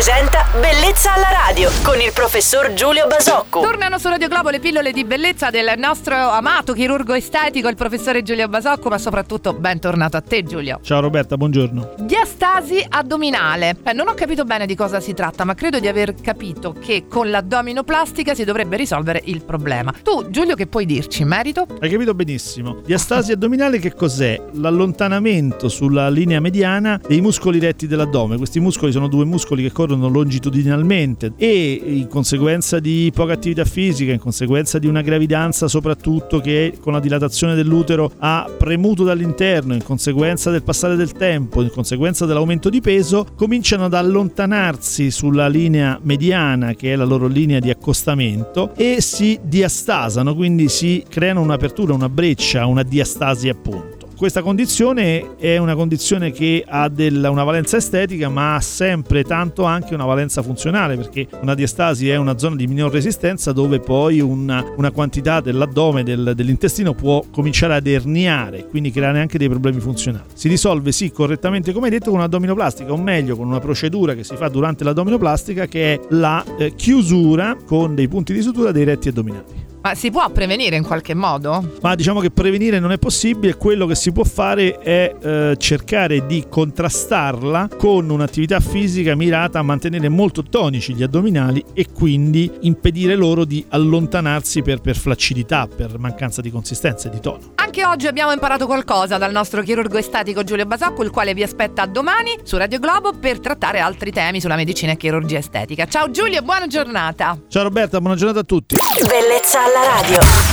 presenta Bellezza alla radio con il professor Giulio Basocco. Tornano su Radio Globo le pillole di bellezza del nostro amato chirurgo estetico, il professore Giulio Basocco, ma soprattutto bentornato a te Giulio. Ciao Roberta, buongiorno. Diastasi addominale. Eh, non ho capito bene di cosa si tratta, ma credo di aver capito che con l'addominoplastica si dovrebbe risolvere il problema. Tu Giulio che puoi dirci in merito? Hai capito benissimo. Diastasi addominale che cos'è? L'allontanamento sulla linea mediana dei muscoli retti dell'addome. Questi muscoli sono due muscoli che corrono longitudinalmente e in conseguenza di poca attività fisica, in conseguenza di una gravidanza soprattutto che con la dilatazione dell'utero ha premuto dall'interno, in conseguenza del passare del tempo, in conseguenza dell'aumento di peso, cominciano ad allontanarsi sulla linea mediana che è la loro linea di accostamento e si diastasano, quindi si creano un'apertura, una breccia, una diastasi appunto. Questa condizione è una condizione che ha della, una valenza estetica ma ha sempre tanto anche una valenza funzionale perché una diastasi è una zona di minor resistenza dove poi una, una quantità dell'addome, del, dell'intestino può cominciare ad erniare quindi creare anche dei problemi funzionali. Si risolve sì correttamente come detto con un'addominoplastica o meglio con una procedura che si fa durante l'addominoplastica che è la eh, chiusura con dei punti di sutura dei retti addominali. Ma si può prevenire in qualche modo? Ma diciamo che prevenire non è possibile, quello che si può fare è eh, cercare di contrastarla con un'attività fisica mirata a mantenere molto tonici gli addominali e quindi impedire loro di allontanarsi per, per flaccidità, per mancanza di consistenza e di tono. Anche oggi abbiamo imparato qualcosa dal nostro chirurgo estetico Giulio Basocco, il quale vi aspetta domani su Radio Globo per trattare altri temi sulla medicina e chirurgia estetica. Ciao Giulio e buona giornata! Ciao Roberta, buona giornata a tutti! Bellezza alla radio.